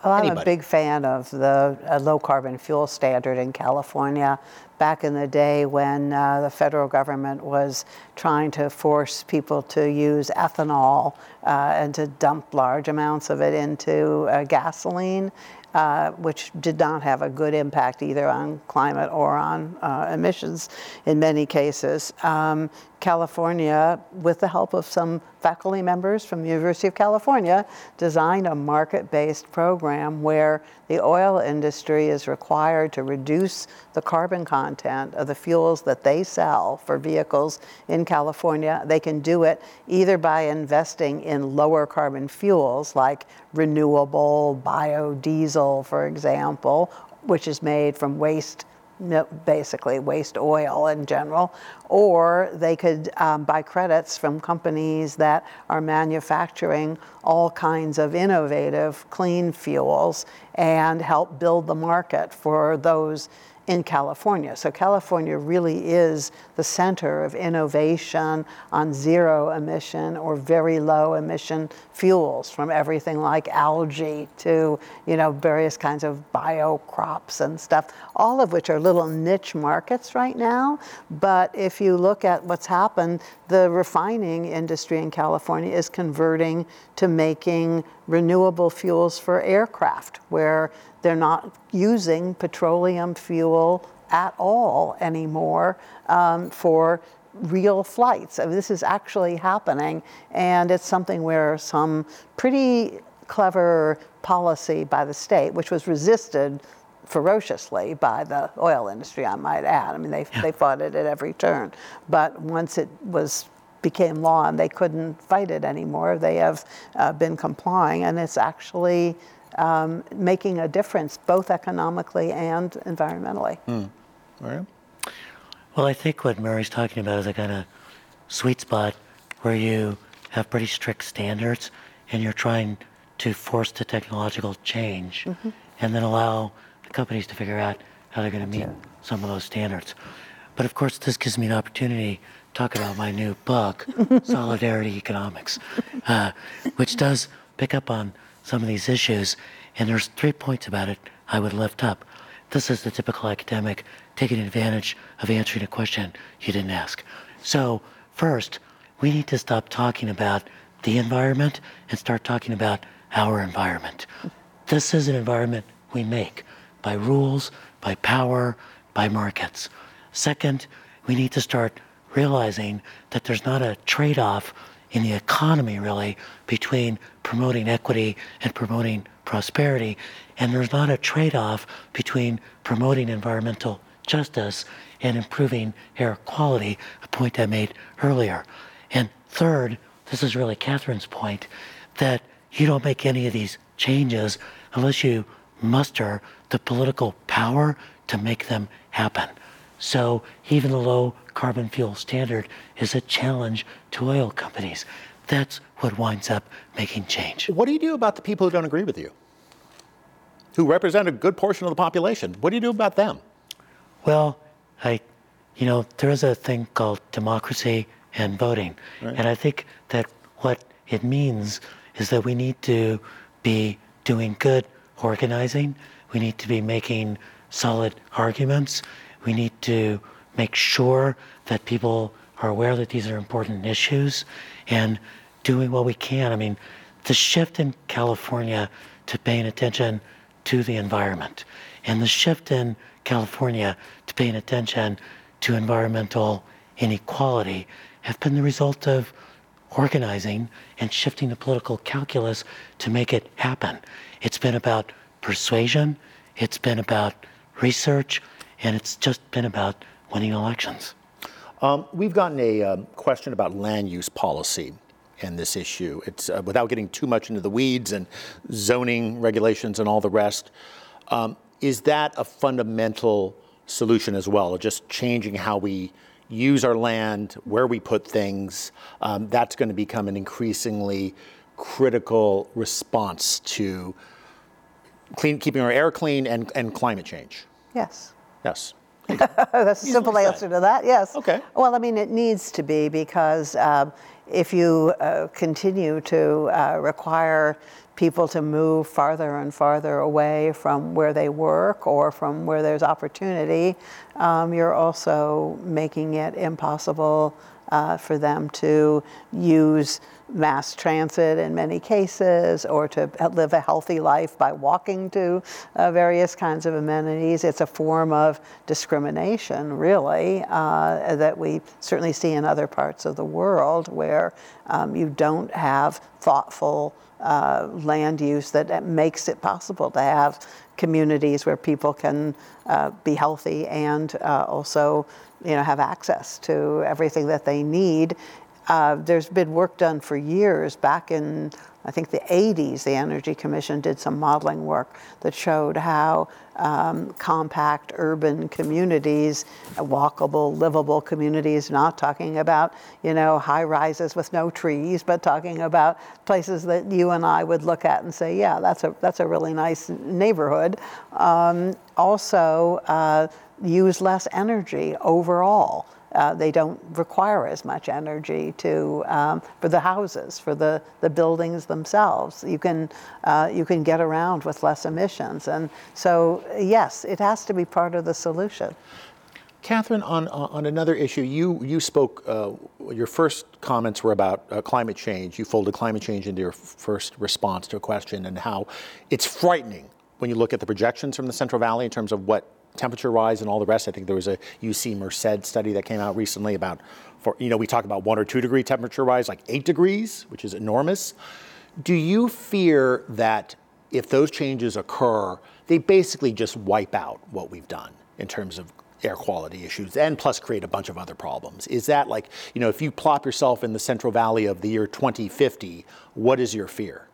S3: Well, I'm
S2: Anybody.
S3: a big fan of the uh, low carbon fuel standard in California. Back in the day when uh, the federal government was trying to force people to use ethanol uh, and to dump large amounts of it into uh, gasoline, uh, which did not have a good impact either on climate or on uh, emissions in many cases. Um, California, with the help of some faculty members from the University of California, designed a market based program where the oil industry is required to reduce the carbon content of the fuels that they sell for vehicles in California. They can do it either by investing in lower carbon fuels like renewable biodiesel, for example, which is made from waste basically waste oil in general, or they could um, buy credits from companies that are manufacturing all kinds of innovative clean fuels and help build the market for those in California. So California really is the center of innovation on zero emission or very low emission fuels from everything like algae to, you know, various kinds of bio crops and stuff, all of which are little niche markets right now. But if you look at what's happened, the refining industry in California is converting to making renewable fuels for aircraft, where they're not using petroleum fuel at all anymore um, for real flights. I mean, this is actually happening, and it's something where some pretty clever policy by the state, which was resisted ferociously by the oil industry, I might add. I mean, they, yeah. they fought it at every turn. But once it was became law and they couldn't fight it anymore, they have uh, been complying, and it's actually um, making a difference both economically and environmentally. Mm.
S2: All right.
S4: Well, I think what Mary's talking about is a kind of sweet spot where you have pretty strict standards and you're trying to force the technological change mm-hmm. and then allow the companies to figure out how they're going to meet yeah. some of those standards. But of course, this gives me an opportunity to talk about my new book, Solidarity Economics, uh, which does pick up on some of these issues. And there's three points about it I would lift up. This is the typical academic taking advantage of answering a question you didn't ask. So, first, we need to stop talking about the environment and start talking about our environment. This is an environment we make by rules, by power, by markets. Second, we need to start realizing that there's not a trade off in the economy, really, between promoting equity and promoting prosperity. And there's not a trade off between promoting environmental justice and improving air quality, a point I made earlier. And third, this is really Catherine's point, that you don't make any of these changes unless you muster the political power to make them happen. So even the low carbon fuel standard is a challenge to oil companies. That's what winds up making change.
S2: What do you do about the people who don't agree with you? Who represent a good portion of the population? What do you do about them?
S4: Well, I, you know, there is a thing called democracy and voting. Right. And I think that what it means is that we need to be doing good organizing. We need to be making solid arguments. We need to make sure that people are aware that these are important issues and doing what we can. I mean, the shift in California to paying attention to the environment and the shift in California to paying attention to environmental inequality have been the result of organizing and shifting the political calculus to make it happen. It's been about persuasion, it's been about research, and it's just been about winning elections.
S2: Um, we've gotten a uh, question about land use policy and this issue. It's uh, without getting too much into the weeds and zoning regulations and all the rest. Um, is that a fundamental solution as well, just changing how we use our land, where we put things? Um, that's going to become an increasingly critical response to clean, keeping our air clean and, and climate change.
S3: Yes.
S2: Yes.
S3: That's a simple answer to that, yes.
S2: Okay.
S3: Well, I mean, it needs to be because um, if you uh, continue to uh, require people to move farther and farther away from where they work or from where there's opportunity, um, you're also making it impossible uh, for them to use mass transit in many cases or to live a healthy life by walking to uh, various kinds of amenities. It's a form of discrimination, really, uh, that we certainly see in other parts of the world where um, you don't have thoughtful uh, land use that makes it possible to have communities where people can uh, be healthy and uh, also you know, have access to everything that they need. Uh, there's been work done for years. Back in, I think, the 80s, the Energy Commission did some modeling work that showed how um, compact urban communities, walkable, livable communities, not talking about, you know, high rises with no trees, but talking about places that you and I would look at and say, yeah, that's a, that's a really nice neighborhood. Um, also, uh, use less energy overall. Uh, they don't require as much energy to um, for the houses, for the, the buildings themselves. You can uh, you can get around with less emissions, and so yes, it has to be part of the solution.
S2: Catherine, on, on another issue, you, you spoke, uh, your first comments were about uh, climate change. You folded climate change into your first response to a question and how it's frightening when you look at the projections from the Central Valley in terms of what temperature rise and all the rest. I think there was a UC Merced study that came out recently about, for, you know, we talk about one or two degree temperature rise, like eight degrees, which is enormous. Do you fear that if those changes occur, they basically just wipe out what we've done in terms of air quality issues and plus create a bunch of other problems. Is that like, you know, if you plop yourself in the Central Valley of the year 2050, what is your fear?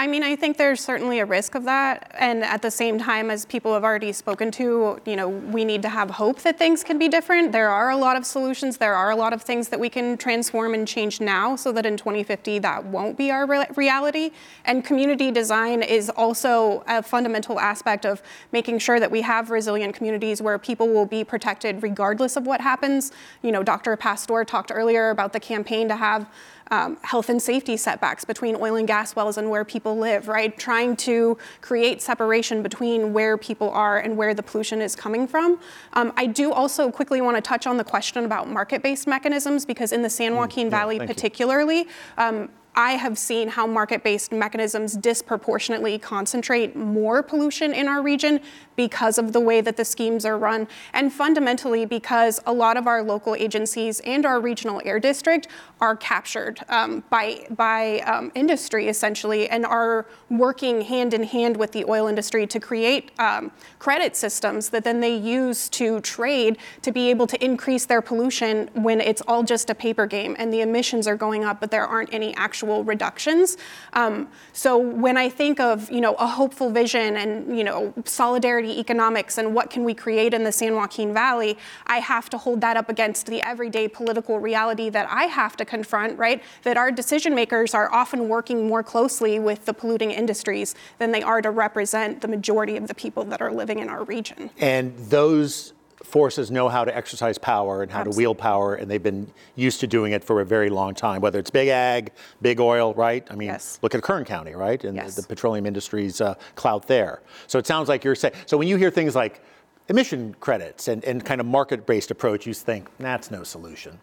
S5: I mean, I think there's certainly a risk of that. And at the same time, as people have already spoken to, you know, we need to have hope that things can be different. There are a lot of solutions. There are a lot of things that we can transform and change now so that in 2050 that won't be our re- reality. And community design is also a fundamental aspect of making sure that we have resilient communities where people will be protected regardless of what happens. You know, Dr. Pastor talked earlier about the campaign to have um, health and safety setbacks between oil and gas wells and where people live, right? Trying to create separation between where people are and where the pollution is coming from. Um, I do also quickly want to touch on the question about market based mechanisms because in the San mm, Joaquin mm, yeah, Valley, particularly, um, I have seen how market based mechanisms disproportionately concentrate more pollution in our region because of the way that the schemes are run, and fundamentally because a lot of our local agencies and our regional air district are captured um, by, by um, industry essentially and are working hand in hand with the oil industry to create um, credit systems that then they use to trade to be able to increase their pollution when it's all just a paper game and the emissions are going up, but there aren't any actual reductions. Um, so when I think of you know a hopeful vision and you know solidarity economics and what can we create in the San Joaquin Valley, I have to hold that up against the everyday political reality that I have to confront, right? That our decision makers are often working more closely with the polluting industries than they are to represent the majority of the people that are living in our region.
S2: And those forces know how to exercise power and how Absolutely. to wield power, and they've been used to doing it for a very long time, whether it's big ag, big oil, right? I mean, yes. look at Kern County, right? And yes. the, the, petroleum industry's uh, clout there. So it sounds like you're saying, so when you hear things like emission credits and, and kind of market based approach, you think that's no solution.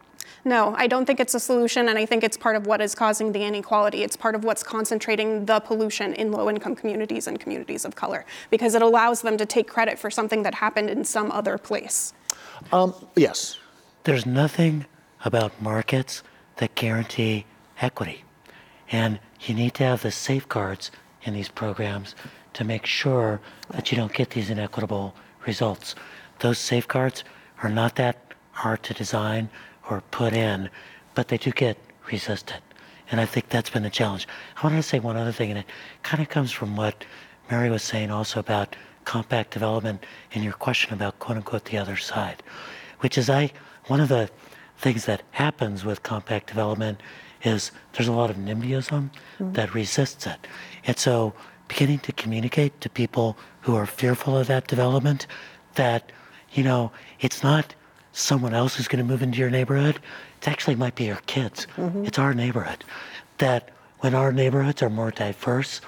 S5: No, I don't think it's a solution, and I think it's part of what is causing the inequality. It's part of what's concentrating the pollution in low income communities and communities of color because it allows them to take credit for something that happened in some other place.
S2: Um, yes.
S4: There's nothing about markets that guarantee equity. And you need to have the safeguards in these programs to make sure that you don't get these inequitable results. Those safeguards are not that hard to design or put in, but they do get resisted. And I think that's been the challenge. I wanted to say one other thing, and it kind of comes from what Mary was saying also about compact development and your question about quote unquote the other side, which is I one of the things that happens with compact development is there's a lot of NIMBYism mm-hmm. that resists it. And so beginning to communicate to people who are fearful of that development that, you know, it's not someone else who's going to move into your neighborhood. It actually might be your kids. Mm-hmm. It's our neighborhood. That when our neighborhoods are more diverse,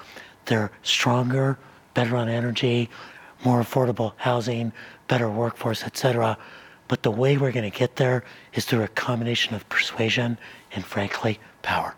S4: they're stronger, better on energy, more affordable housing, better workforce, etc. But the way we're going to get there is through a combination of persuasion and, frankly, power.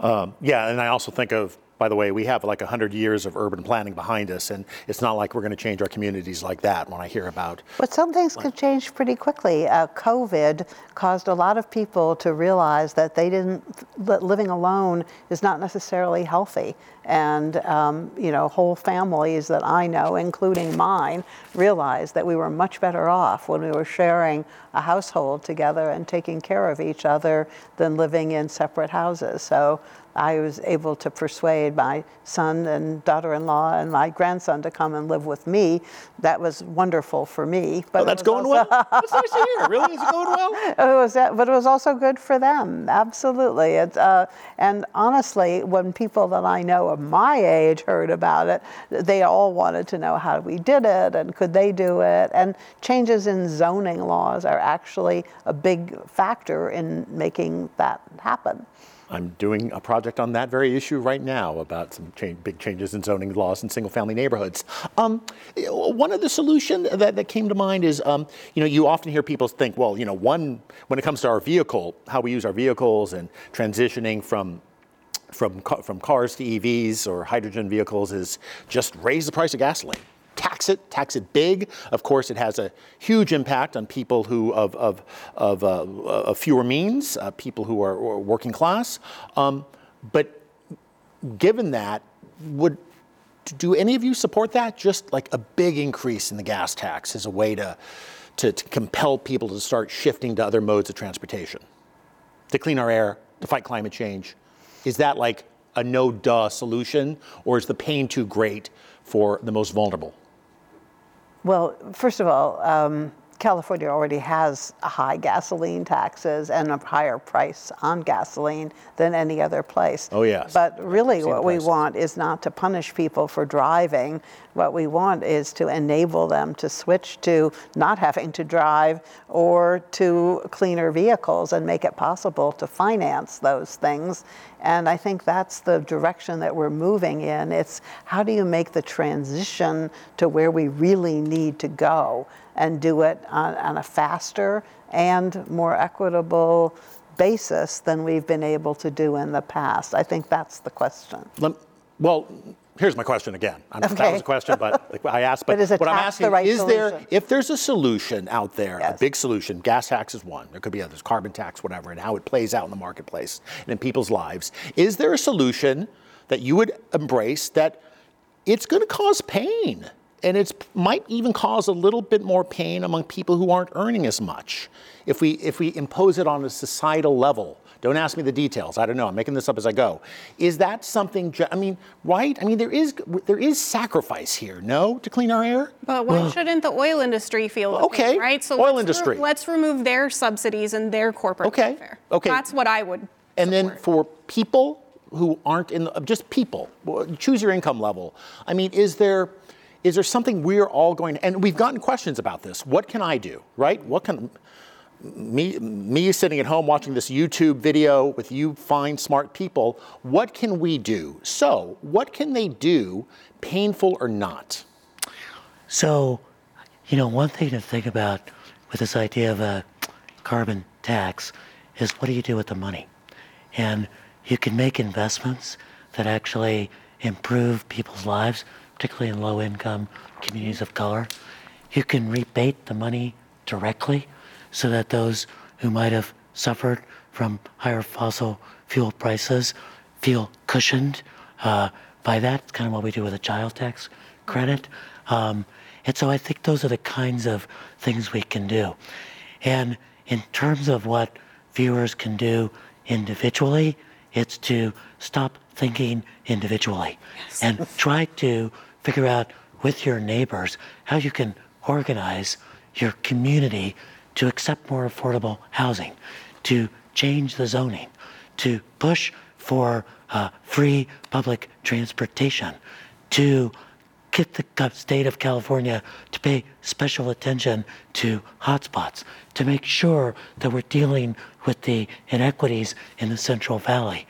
S2: Um, yeah, and I also think of by the way, we have like 100 years of urban planning behind us, and it's not like we're going to change our communities like that when I hear about.
S3: But some things could change pretty quickly. Uh, COVID caused a lot of people to realize that they didn't, that living alone is not necessarily healthy. And, um, you know, whole families that I know, including mine, realized that we were much better off when we were sharing a household together and taking care of each other than living in separate houses. So I was able to persuade my son and daughter-in-law and my grandson to come and live with me. That was wonderful for me.
S2: But
S3: it
S2: oh, that's going
S3: also-
S2: well. That's nice to hear. Really, is it going well?
S3: it was, but it was also good for them. Absolutely. It's, uh, and honestly, when people that I know of my age heard about it, they all wanted to know how we did it and could they do it. And changes in zoning laws are actually a big factor in making that happen.
S2: I'm doing a project on that very issue right now about some big changes in zoning laws in single-family neighborhoods. Um, one of the solutions that, that came to mind is, um, you know, you often hear people think, well, you know, one when it comes to our vehicle, how we use our vehicles and transitioning from from from cars to EVs or hydrogen vehicles is just raise the price of gasoline. Tax it, tax it big. Of course, it has a huge impact on people who of of of, uh, of fewer means, uh, people who are, working class. Um, but given that, would do any of you support that? Just like a big increase in the gas tax as a way to to, to compel people to start shifting to other modes of transportation, to clean our air, to fight climate change. Is that like a no duh solution, or is the pain too great for the most vulnerable?
S3: Well, first of all, um, California already has high gasoline taxes and a higher price on gasoline than any other place.
S2: Oh, yes.
S3: But really, what we want is not to punish people for driving. What we want is to enable them to switch to not having to drive or to cleaner vehicles and make it possible to finance those things. And I think that's the direction that we're moving in. It's how do you make the transition to where we really need to go and do it on, on a faster and more equitable basis than we've been able to do in the past? I think that's the question.
S2: Well, here's my question again. I don't know if that was a question, but like I asked. But,
S3: But
S2: what I'm
S3: tax the
S2: asking
S3: right
S2: is there, if there's a solution out there, a big solution, gas tax is one. There could be others, carbon tax, whatever, and how it plays out in the marketplace and in people's lives. Is there a solution that you would embrace that it's going to cause pain? And it might even cause a little bit more pain among people who aren't earning as much if we, if we impose it on a societal level. Don't ask me the details. I don't know. I'm making this up as I go. Is that something? I mean, right? I mean, there is there is sacrifice here, no, to clean our air.
S5: But why shouldn't the oil industry feel the
S2: Okay,
S5: pain, right? So
S2: oil
S5: let's
S2: industry.
S5: let's remove their subsidies and their corporate
S2: Okay,
S5: welfare.
S2: okay.
S5: That's what I would.
S2: And then for people who aren't in the, just people, choose your income level. I mean, is there is there something we're all going to, and we've gotten questions about this. What can I do, right? What can me me sitting at home watching this YouTube video with you fine smart people, what can we do? So, what can they do, painful or not?
S4: So, you know, one thing to think about with this idea of a carbon tax is what do you do with the money? And you can make investments that actually improve people's lives, particularly in low income communities of color. You can rebate the money directly so that those who might have suffered from higher fossil fuel prices feel cushioned uh, by that. It's kind of what we do with a child tax credit. Um, and so I think those are the kinds of things we can do. And in terms of what viewers can do individually, it's to stop thinking individually and try to figure out with your neighbors how you can organize your community to accept more affordable housing, to change the zoning, to push for uh, free public transportation, to get the state of California to pay special attention to hotspots, to make sure that we're dealing with the inequities in the Central Valley.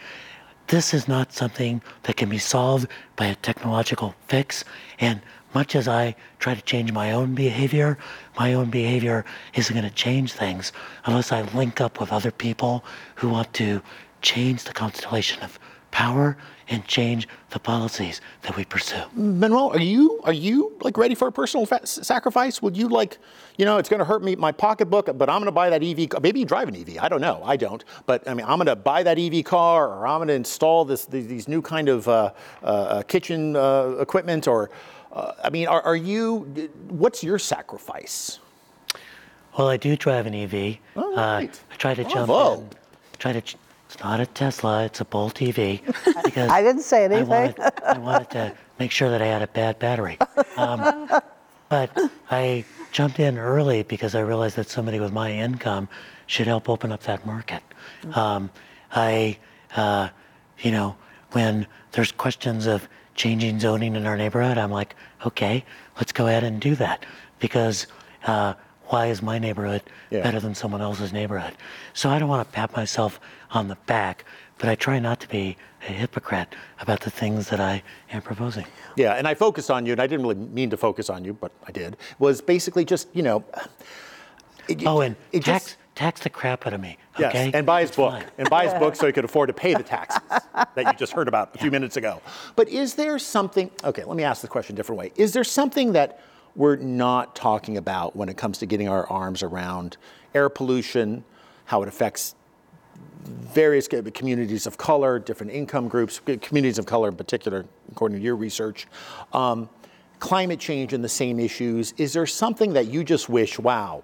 S4: This is not something that can be solved by a technological fix. And much as I try to change my own behavior, my own behavior isn't going to change things unless I link up with other people who want to change the constellation of power and change the policies that we pursue.
S2: Manuel, are you are you like ready for a personal fa- sacrifice? Would you like, you know, it's going to hurt me my pocketbook, but I'm going to buy that EV. Maybe you drive an EV. I don't know. I don't. But I mean, I'm going to buy that EV car, or I'm going to install this these, these new kind of uh, uh, kitchen uh, equipment, or uh, I mean, are, are you? What's your sacrifice?
S4: Well, I do drive an EV.
S2: Oh,
S4: Uh,
S2: right.
S4: I try to jump
S2: Bravo.
S4: in, try to It's not a Tesla, it's a Bolt EV. Because
S3: I didn't say
S4: I
S3: anything.
S4: wanted, I wanted to make sure that I had a bad battery. Um, but I jumped in early because I realized that somebody with my income should help open up that market. Um, I, uh, you know, when there's questions of changing zoning in our neighborhood, I'm like, okay, let's go ahead and do that because uh, why is my neighborhood
S2: Yeah.
S4: better than someone else's neighborhood? So I don't want to pat myself on the back, but I try not to be a hypocrite about the things that I am proposing.
S2: Yeah, and I focused on you, and I didn't really mean to focus on you, but I did. Was basically just you know. it-
S4: Oh, and
S2: it
S4: tax
S2: just-
S4: tax the crap out of me.
S2: Yes, and buy his
S4: It's
S2: book,
S4: fine.
S2: and buy his book so he could afford to pay the taxes that you just heard about a few minutes ago. But is there something? Okay, let me ask the question a different way. Is there something that we're not talking about when it comes to getting our arms around air pollution, how it affects various communities of color, different income groups, communities of color in particular, according to your research, um, climate change and the same issues. Is there something that you just wish, wow,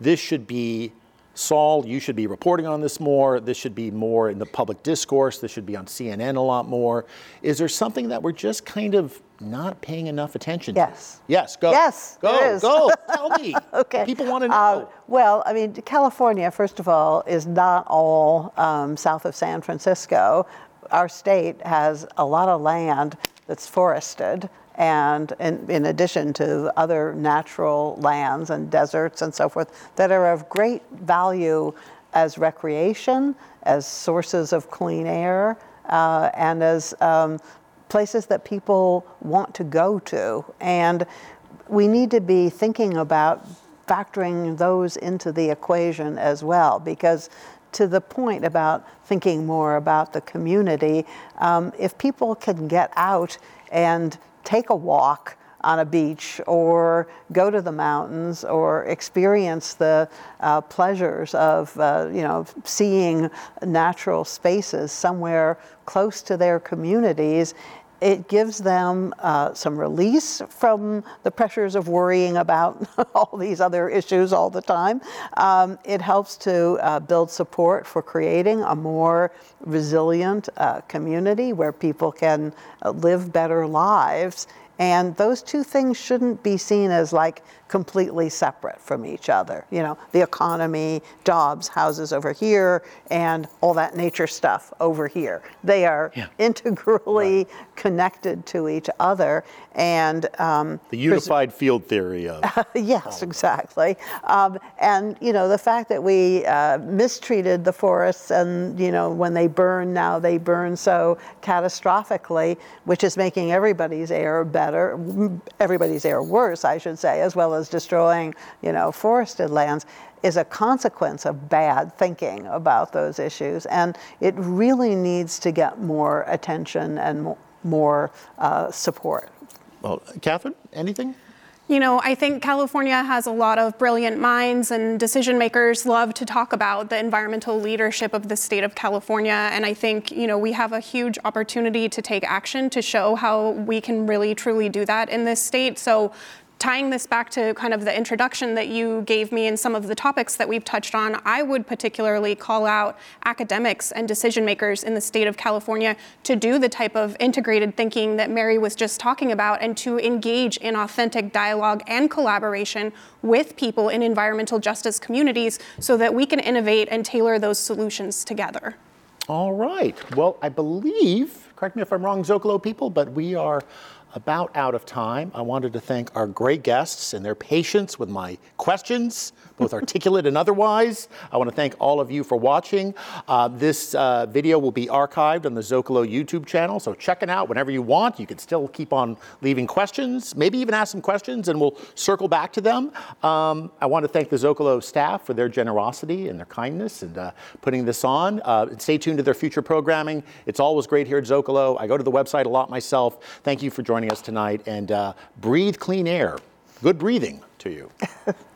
S2: this should be, Saul, you should be reporting on this more, this should be more in the public discourse, this should be on CNN a lot more? Is there something that we're just kind of not paying enough attention
S3: Yes.
S2: to? Yes, go.
S3: Yes,
S2: go,
S3: there is.
S2: go, tell me.
S3: Okay.
S2: People want to know.
S3: Uh, well, I mean, California, first of all, is not all um, south of San Francisco. Our state has a lot of land that's forested, and in, in addition to other natural lands and deserts and so forth that are of great value as recreation, as sources of clean air, uh, and as um, places that people want to go to. And we need to be thinking about factoring those into the equation as well, because to the point about thinking more about the community, um, if people can get out and take a walk on a beach or go to the mountains or experience the uh, pleasures of uh, you know seeing natural spaces somewhere close to their communities it gives them uh, some release from the pressures of worrying about all these other issues all the time. Um, it helps to uh, build support for creating a more resilient uh, community where people can uh, live better lives. And those two things shouldn't be seen as like completely separate from each other. You know, the economy, jobs, houses over here, and all that nature stuff over here. They are
S4: Yeah.
S3: integrally connected to each other. And um,
S2: the unified field theory of
S3: yes, exactly. Um, and you know the fact that we uh, mistreated the forests, and you know when they burn now, they burn so catastrophically, which is making everybody's air better, everybody's air worse, I should say, as well as destroying you know forested lands. Is a consequence of bad thinking about those issues, and it really needs to get more attention and mo- more uh, support.
S2: Well, Catherine, anything?
S5: You know, I think California has a lot of brilliant minds, and decision makers love to talk about the environmental leadership of the state of California. And I think, you know, we have a huge opportunity to take action to show how we can really truly do that in this state. So, tying this back to kind of the introduction that you gave me and some of the topics that we've touched on, I would particularly call out academics and decision makers in the state of California to do the type of integrated thinking that Mary was just talking about and to engage in authentic dialogue and collaboration with people in environmental justice communities so that we can innovate and tailor those solutions together.
S2: All right. Well, I believe, correct me if I'm wrong, Zocalo people, but we are about out of time. I wanted to thank our great guests and their patience with my questions, both articulate and otherwise. I want to thank all of you for watching. Uh, this uh, video will be archived on the Zocalo YouTube channel, so check it out whenever you want. You can still keep on leaving questions, maybe even ask some questions, and we'll circle back to them. Um, I want to thank the Zocalo staff for their generosity and their kindness and uh, putting this on. Uh, stay tuned to their future programming. It's always great here at Zocalo. I go to the website a lot myself. Thank you for joining us tonight, and uh, breathe clean air. Good breathing to you.